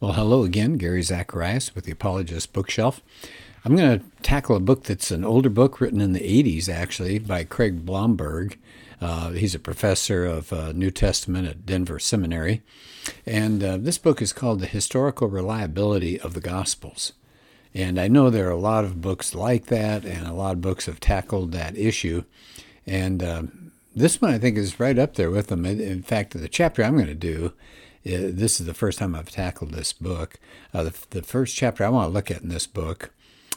Well, hello again, Gary Zacharias with the Apologist Bookshelf. I'm going to tackle a book that's an older book written in the 80s, actually, by Craig Blomberg. Uh, he's a professor of uh, New Testament at Denver Seminary. And uh, this book is called The Historical Reliability of the Gospels. And I know there are a lot of books like that, and a lot of books have tackled that issue. And uh, this one, I think, is right up there with them. In fact, the chapter I'm going to do this is the first time I've tackled this book. Uh, the, the first chapter I want to look at in this book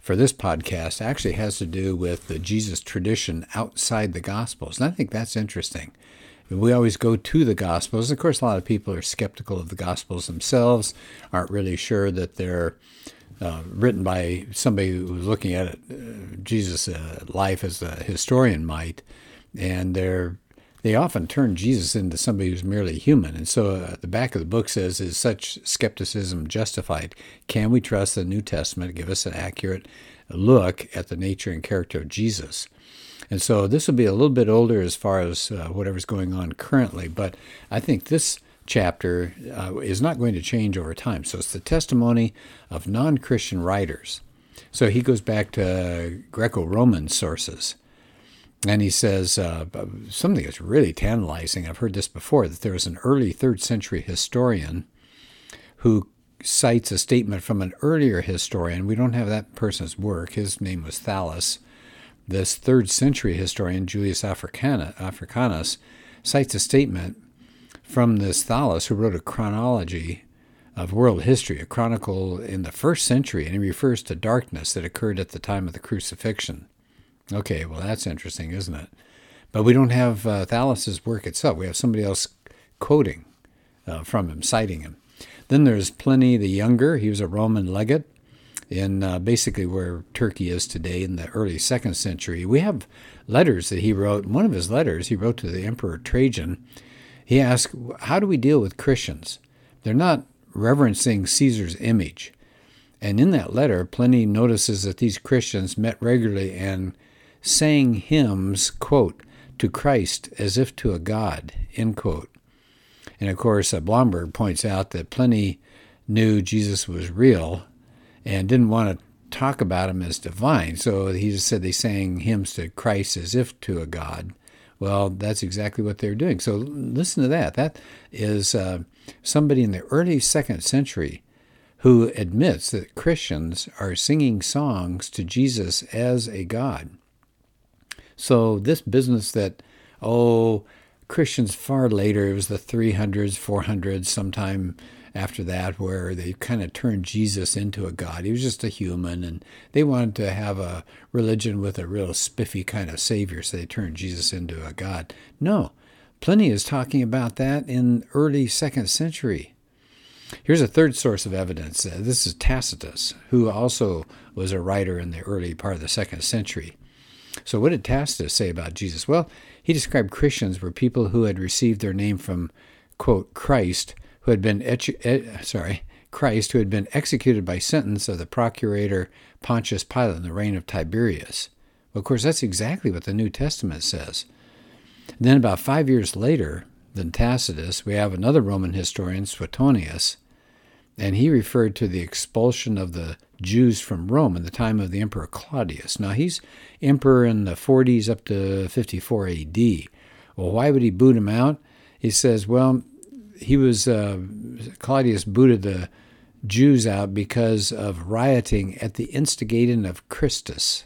for this podcast actually has to do with the Jesus tradition outside the Gospels. And I think that's interesting. We always go to the Gospels. Of course, a lot of people are skeptical of the Gospels themselves, aren't really sure that they're uh, written by somebody who's looking at it, uh, Jesus' uh, life as a historian might, and they're they often turn Jesus into somebody who's merely human. And so uh, the back of the book says, Is such skepticism justified? Can we trust the New Testament to give us an accurate look at the nature and character of Jesus? And so this will be a little bit older as far as uh, whatever's going on currently, but I think this chapter uh, is not going to change over time. So it's the testimony of non Christian writers. So he goes back to Greco Roman sources. And he says uh, something that's really tantalizing. I've heard this before that there was an early third century historian who cites a statement from an earlier historian. We don't have that person's work. His name was Thallus. This third century historian, Julius Africanus, cites a statement from this Thallus who wrote a chronology of world history, a chronicle in the first century, and he refers to darkness that occurred at the time of the crucifixion. Okay, well, that's interesting, isn't it? But we don't have uh, Thallus's work itself. We have somebody else quoting uh, from him, citing him. Then there's Pliny the Younger. He was a Roman legate in uh, basically where Turkey is today in the early second century. We have letters that he wrote. One of his letters he wrote to the Emperor Trajan. He asked, How do we deal with Christians? They're not reverencing Caesar's image. And in that letter, Pliny notices that these Christians met regularly and sang hymns, quote, to Christ as if to a God, end quote. And of course, uh, Blomberg points out that Pliny knew Jesus was real and didn't want to talk about him as divine. So he just said they sang hymns to Christ as if to a God. Well, that's exactly what they're doing. So listen to that. That is uh, somebody in the early second century who admits that Christians are singing songs to Jesus as a God. So this business that, oh, Christians far later, it was the 300s, 400s, sometime after that, where they kind of turned Jesus into a god. He was just a human, and they wanted to have a religion with a real spiffy kind of savior, so they turned Jesus into a god. No, Pliny is talking about that in early second century. Here's a third source of evidence. Uh, this is Tacitus, who also was a writer in the early part of the second century. So, what did Tacitus say about Jesus? Well, he described Christians were people who had received their name from, quote, Christ, who had been, etu- sorry, Christ, who had been executed by sentence of the procurator Pontius Pilate in the reign of Tiberius. Well, of course, that's exactly what the New Testament says. And then, about five years later than Tacitus, we have another Roman historian, Suetonius, and he referred to the expulsion of the Jews from Rome in the time of the Emperor Claudius. Now, he's emperor in the 40s up to 54 AD. Well, why would he boot him out? He says, well, he was, uh, Claudius booted the Jews out because of rioting at the instigating of Christus.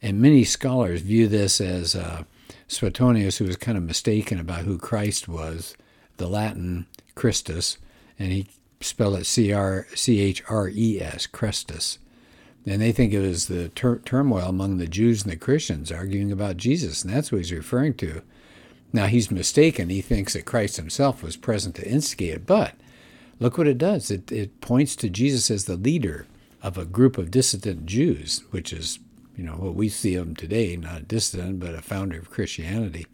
And many scholars view this as uh, Suetonius, who was kind of mistaken about who Christ was, the Latin Christus, and he spell it C R C H R E S, Christus. And they think it was the tur- turmoil among the Jews and the Christians arguing about Jesus, and that's what he's referring to. Now, he's mistaken. He thinks that Christ himself was present to instigate it, but look what it does. It, it points to Jesus as the leader of a group of dissident Jews, which is, you know, what we see of them today, not dissident, but a founder of Christianity.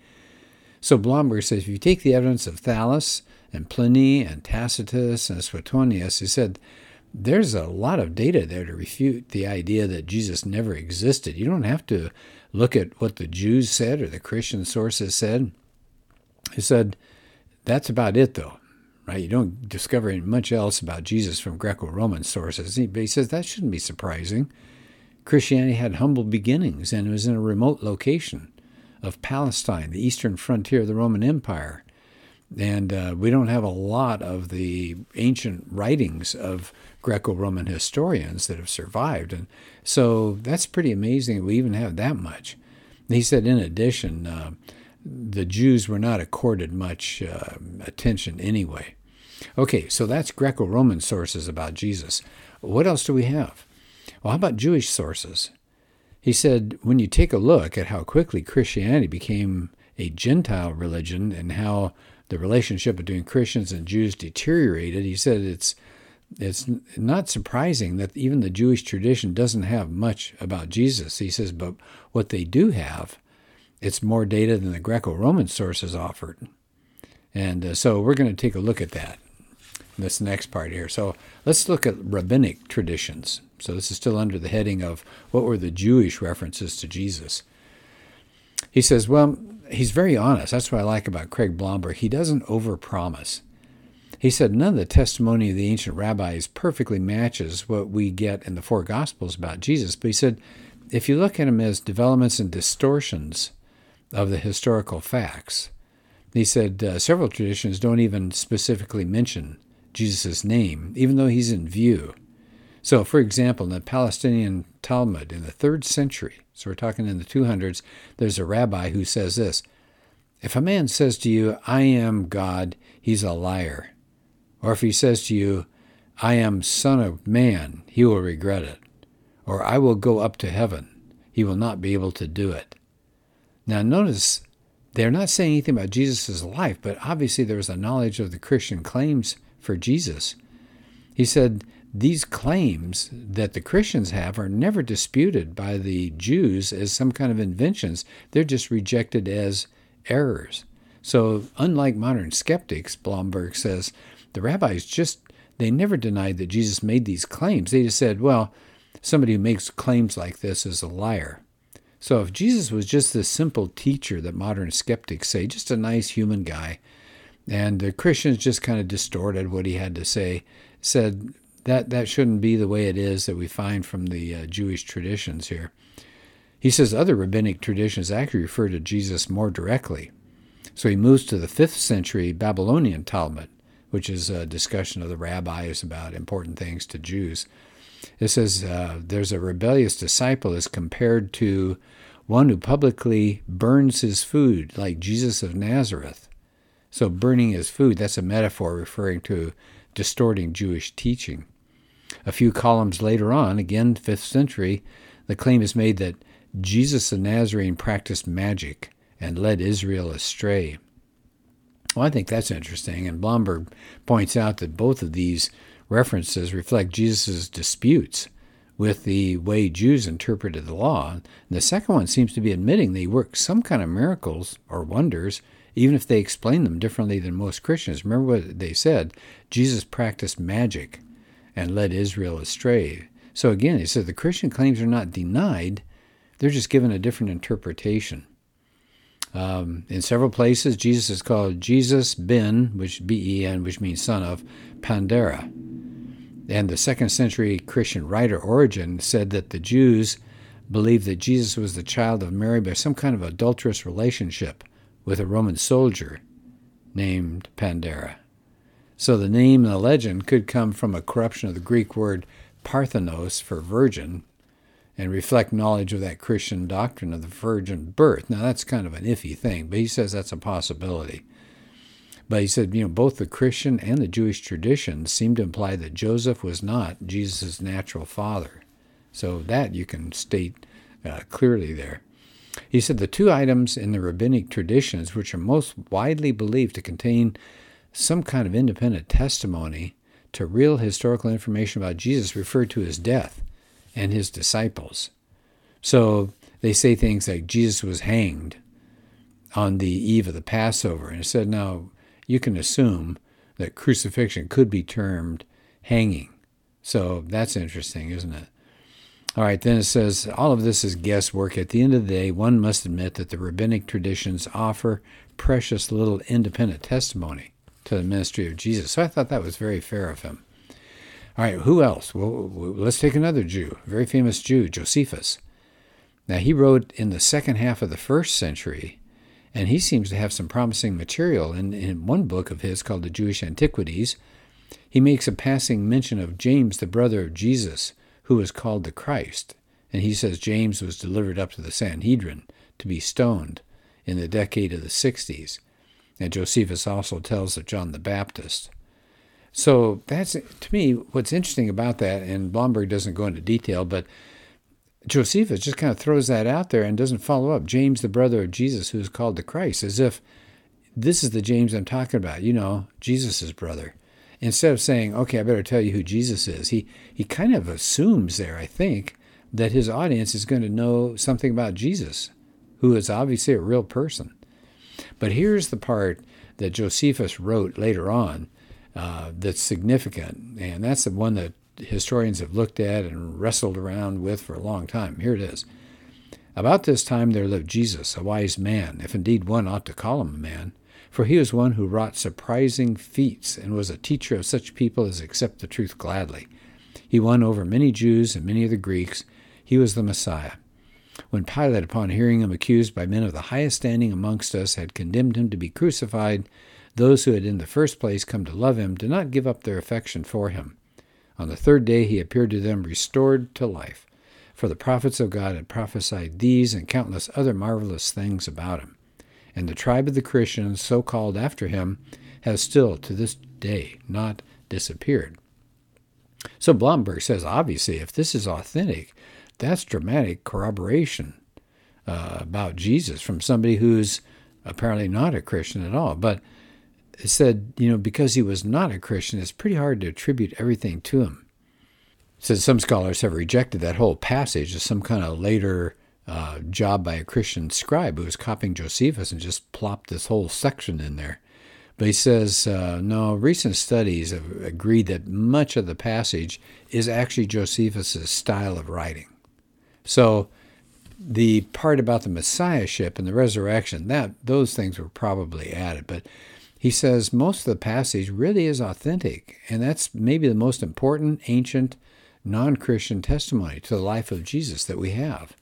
So Blomberg says if you take the evidence of Thallus, and Pliny and Tacitus and Suetonius, he said there's a lot of data there to refute the idea that Jesus never existed. You don't have to look at what the Jews said or the Christian sources said. He said that's about it, though. right? You don't discover much else about Jesus from Greco Roman sources. But he says that shouldn't be surprising. Christianity had humble beginnings and it was in a remote location of Palestine, the eastern frontier of the Roman Empire. And uh, we don't have a lot of the ancient writings of Greco Roman historians that have survived. And so that's pretty amazing that we even have that much. He said, in addition, uh, the Jews were not accorded much uh, attention anyway. Okay, so that's Greco Roman sources about Jesus. What else do we have? Well, how about Jewish sources? He said, when you take a look at how quickly Christianity became a Gentile religion and how the relationship between Christians and Jews deteriorated, he said it's it's not surprising that even the Jewish tradition doesn't have much about Jesus. He says, but what they do have, it's more data than the Greco-Roman sources offered. And uh, so we're going to take a look at that this next part here. So let's look at rabbinic traditions. So this is still under the heading of what were the Jewish references to Jesus. He says, well, he's very honest. That's what I like about Craig Blomberg. He doesn't overpromise. He said none of the testimony of the ancient rabbis perfectly matches what we get in the four Gospels about Jesus. But he said, if you look at them as developments and distortions of the historical facts, he said uh, several traditions don't even specifically mention Jesus' name, even though he's in view. So, for example, in the Palestinian Talmud in the third century, so we're talking in the 200s, there's a rabbi who says this If a man says to you, I am God, he's a liar. Or if he says to you, I am Son of Man, he will regret it. Or I will go up to heaven, he will not be able to do it. Now, notice they're not saying anything about Jesus' life, but obviously there was a knowledge of the Christian claims for Jesus. He said, These claims that the Christians have are never disputed by the Jews as some kind of inventions, they're just rejected as errors. So, unlike modern skeptics, Blomberg says, the rabbis just, they never denied that Jesus made these claims. They just said, well, somebody who makes claims like this is a liar. So if Jesus was just this simple teacher that modern skeptics say, just a nice human guy, and the Christians just kind of distorted what he had to say, said that that shouldn't be the way it is that we find from the uh, Jewish traditions here. He says other rabbinic traditions actually refer to Jesus more directly. So he moves to the 5th century Babylonian Talmud, which is a discussion of the rabbis about important things to Jews. It says uh, there's a rebellious disciple is compared to one who publicly burns his food, like Jesus of Nazareth. So, burning his food, that's a metaphor referring to distorting Jewish teaching. A few columns later on, again, 5th century, the claim is made that Jesus the Nazarene practiced magic and led Israel astray. Well, I think that's interesting, and Blomberg points out that both of these references reflect Jesus' disputes with the way Jews interpreted the law. And the second one seems to be admitting they worked some kind of miracles or wonders even if they explain them differently than most Christians. Remember what they said Jesus practiced magic and led Israel astray. So again, he said the Christian claims are not denied, they're just given a different interpretation. Um, in several places, Jesus is called Jesus ben, which B-E-N, which means son of Pandera. And the second century Christian writer Origen said that the Jews believed that Jesus was the child of Mary by some kind of adulterous relationship with a Roman soldier named Pandera. So the name and the legend could come from a corruption of the Greek word parthenos for virgin and reflect knowledge of that Christian doctrine of the virgin birth. Now that's kind of an iffy thing, but he says that's a possibility. But he said, you know, both the Christian and the Jewish traditions seem to imply that Joseph was not Jesus' natural father. So that you can state uh, clearly there. He said the two items in the rabbinic traditions which are most widely believed to contain some kind of independent testimony to real historical information about Jesus referred to his death and his disciples. So they say things like Jesus was hanged on the eve of the Passover. And it said, now you can assume that crucifixion could be termed hanging. So that's interesting, isn't it? All right, then it says all of this is guesswork. At the end of the day, one must admit that the rabbinic traditions offer precious little independent testimony. To the ministry of Jesus. So I thought that was very fair of him. All right, who else? Well, let's take another Jew, very famous Jew, Josephus. Now, he wrote in the second half of the first century, and he seems to have some promising material. In, in one book of his called the Jewish Antiquities, he makes a passing mention of James, the brother of Jesus, who was called the Christ. And he says James was delivered up to the Sanhedrin to be stoned in the decade of the 60s. And Josephus also tells of John the Baptist. So that's to me what's interesting about that, and Blomberg doesn't go into detail, but Josephus just kind of throws that out there and doesn't follow up. James, the brother of Jesus, who is called the Christ, as if this is the James I'm talking about, you know, Jesus's brother. Instead of saying, okay, I better tell you who Jesus is, he, he kind of assumes there, I think, that his audience is going to know something about Jesus, who is obviously a real person. But here's the part that Josephus wrote later on uh, that's significant, and that's the one that historians have looked at and wrestled around with for a long time. Here it is. About this time there lived Jesus, a wise man, if indeed one ought to call him a man, for he was one who wrought surprising feats and was a teacher of such people as accept the truth gladly. He won over many Jews and many of the Greeks. He was the Messiah. When Pilate, upon hearing him accused by men of the highest standing amongst us, had condemned him to be crucified, those who had in the first place come to love him did not give up their affection for him. On the third day he appeared to them restored to life, for the prophets of God had prophesied these and countless other marvelous things about him. And the tribe of the Christians, so called after him, has still to this day not disappeared. So Blomberg says, obviously, if this is authentic, that's dramatic corroboration uh, about Jesus from somebody who's apparently not a Christian at all. But it said, you know, because he was not a Christian, it's pretty hard to attribute everything to him. It says some scholars have rejected that whole passage as some kind of later uh, job by a Christian scribe who was copying Josephus and just plopped this whole section in there. But he says, uh, no, recent studies have agreed that much of the passage is actually Josephus's style of writing. So the part about the messiahship and the resurrection, that those things were probably added. But he says most of the passage really is authentic, and that's maybe the most important ancient non Christian testimony to the life of Jesus that we have.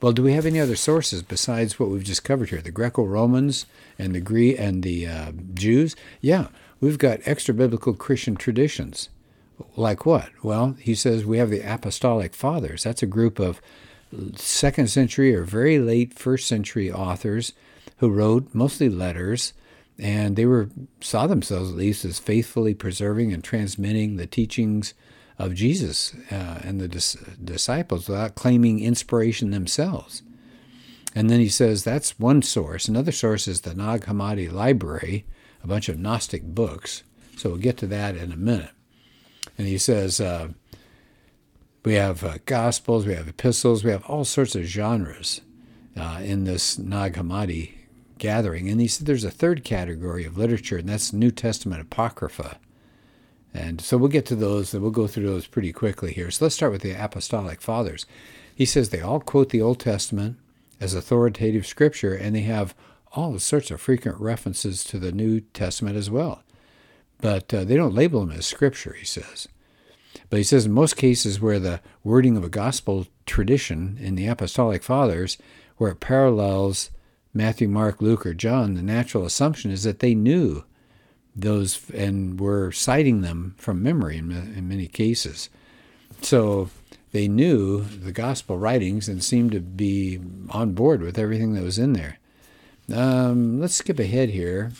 Well, do we have any other sources besides what we've just covered here? The Greco Romans and the Greek and the uh, Jews? Yeah, we've got extra biblical Christian traditions. Like what? Well, he says we have the Apostolic Fathers. That's a group of second century or very late first century authors who wrote mostly letters and they were saw themselves at least as faithfully preserving and transmitting the teachings of Jesus uh, and the dis- disciples without claiming inspiration themselves. And then he says that's one source. Another source is the Nag Hammadi Library, a bunch of Gnostic books. So we'll get to that in a minute. And he says uh, we have uh, Gospels, we have epistles, we have all sorts of genres uh, in this Nag Hammadi gathering. And he said there's a third category of literature, and that's New Testament Apocrypha. And so we'll get to those, and we'll go through those pretty quickly here. So let's start with the Apostolic Fathers. He says they all quote the Old Testament as authoritative scripture, and they have all sorts of frequent references to the New Testament as well. But uh, they don't label them as scripture, he says. But he says in most cases where the wording of a gospel tradition in the Apostolic Fathers, where it parallels Matthew, Mark, Luke, or John, the natural assumption is that they knew those and were citing them from memory in, in many cases. So they knew the gospel writings and seemed to be on board with everything that was in there. Um, let's skip ahead here.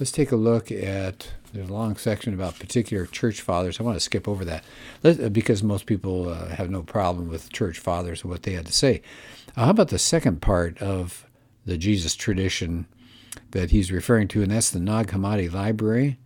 Let's take a look at there's a long section about particular church fathers. I want to skip over that Let, because most people uh, have no problem with church fathers and what they had to say. Uh, how about the second part of the Jesus tradition that he's referring to, and that's the Nag Hammadi Library.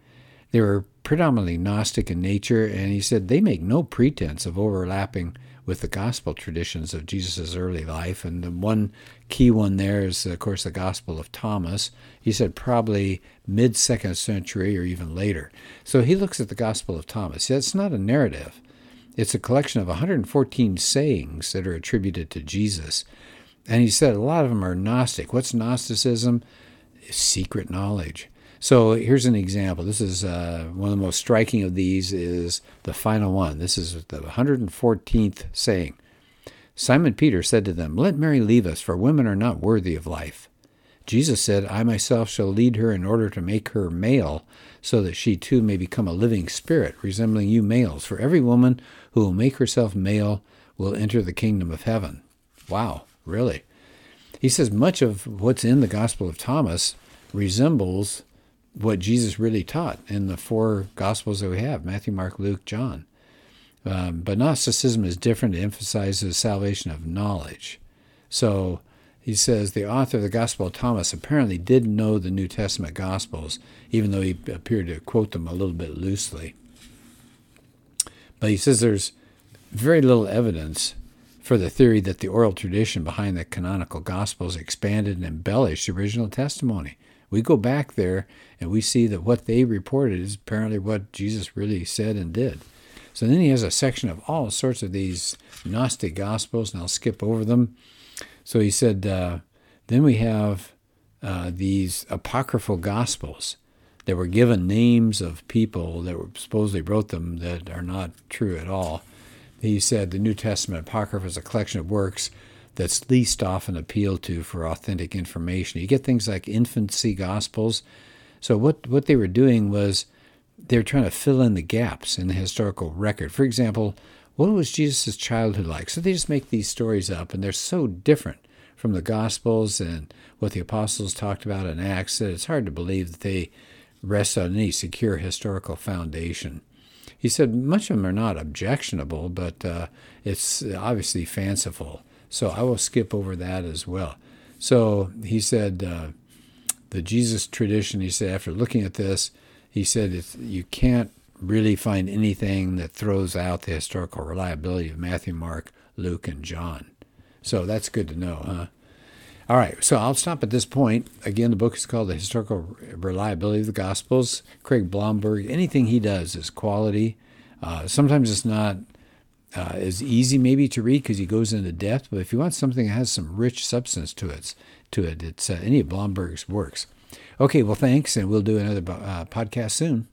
They were predominantly Gnostic in nature, and he said they make no pretense of overlapping with the gospel traditions of Jesus' early life. And the one key one there is, of course, the Gospel of Thomas. He said probably mid second century or even later. So he looks at the Gospel of Thomas. It's not a narrative, it's a collection of 114 sayings that are attributed to Jesus. And he said a lot of them are Gnostic. What's Gnosticism? Secret knowledge. So here's an example. This is uh, one of the most striking of these is the final one. This is the 114th saying. Simon Peter said to them, Let Mary leave us, for women are not worthy of life. Jesus said, I myself shall lead her in order to make her male, so that she too may become a living spirit, resembling you males. For every woman who will make herself male will enter the kingdom of heaven. Wow, really? He says much of what's in the Gospel of Thomas resembles what Jesus really taught in the four Gospels that we have Matthew, Mark, Luke, John. Um, but Gnosticism is different. It emphasizes salvation of knowledge. So he says the author of the Gospel of Thomas apparently did know the New Testament Gospels, even though he appeared to quote them a little bit loosely. But he says there's very little evidence for the theory that the oral tradition behind the canonical Gospels expanded and embellished the original testimony. We go back there and we see that what they reported is apparently what Jesus really said and did. So then he has a section of all sorts of these Gnostic Gospels, and I'll skip over them. So he said, uh, then we have uh, these apocryphal Gospels that were given names of people that were supposedly wrote them that are not true at all. He said the New Testament Apocrypha is a collection of works that's least often appealed to for authentic information. You get things like infancy gospels. So what what they were doing was they were trying to fill in the gaps in the historical record. For example, what was Jesus' childhood like? So they just make these stories up, and they're so different from the Gospels and what the apostles talked about in Acts that it's hard to believe that they rest on any secure historical foundation. He said much of them are not objectionable, but uh, it's obviously fanciful. So I will skip over that as well. So he said uh, the Jesus tradition. He said after looking at this, he said you can't really find anything that throws out the historical reliability of Matthew, Mark, Luke, and John. So that's good to know, huh? All right, so I'll stop at this point. Again, the book is called The Historical Reliability of the Gospels. Craig Blomberg, anything he does is quality. Uh, sometimes it's not uh, as easy maybe to read because he goes into depth. But if you want something that has some rich substance to it, to it, it's uh, any of Blomberg's works. Okay, well, thanks, and we'll do another uh, podcast soon.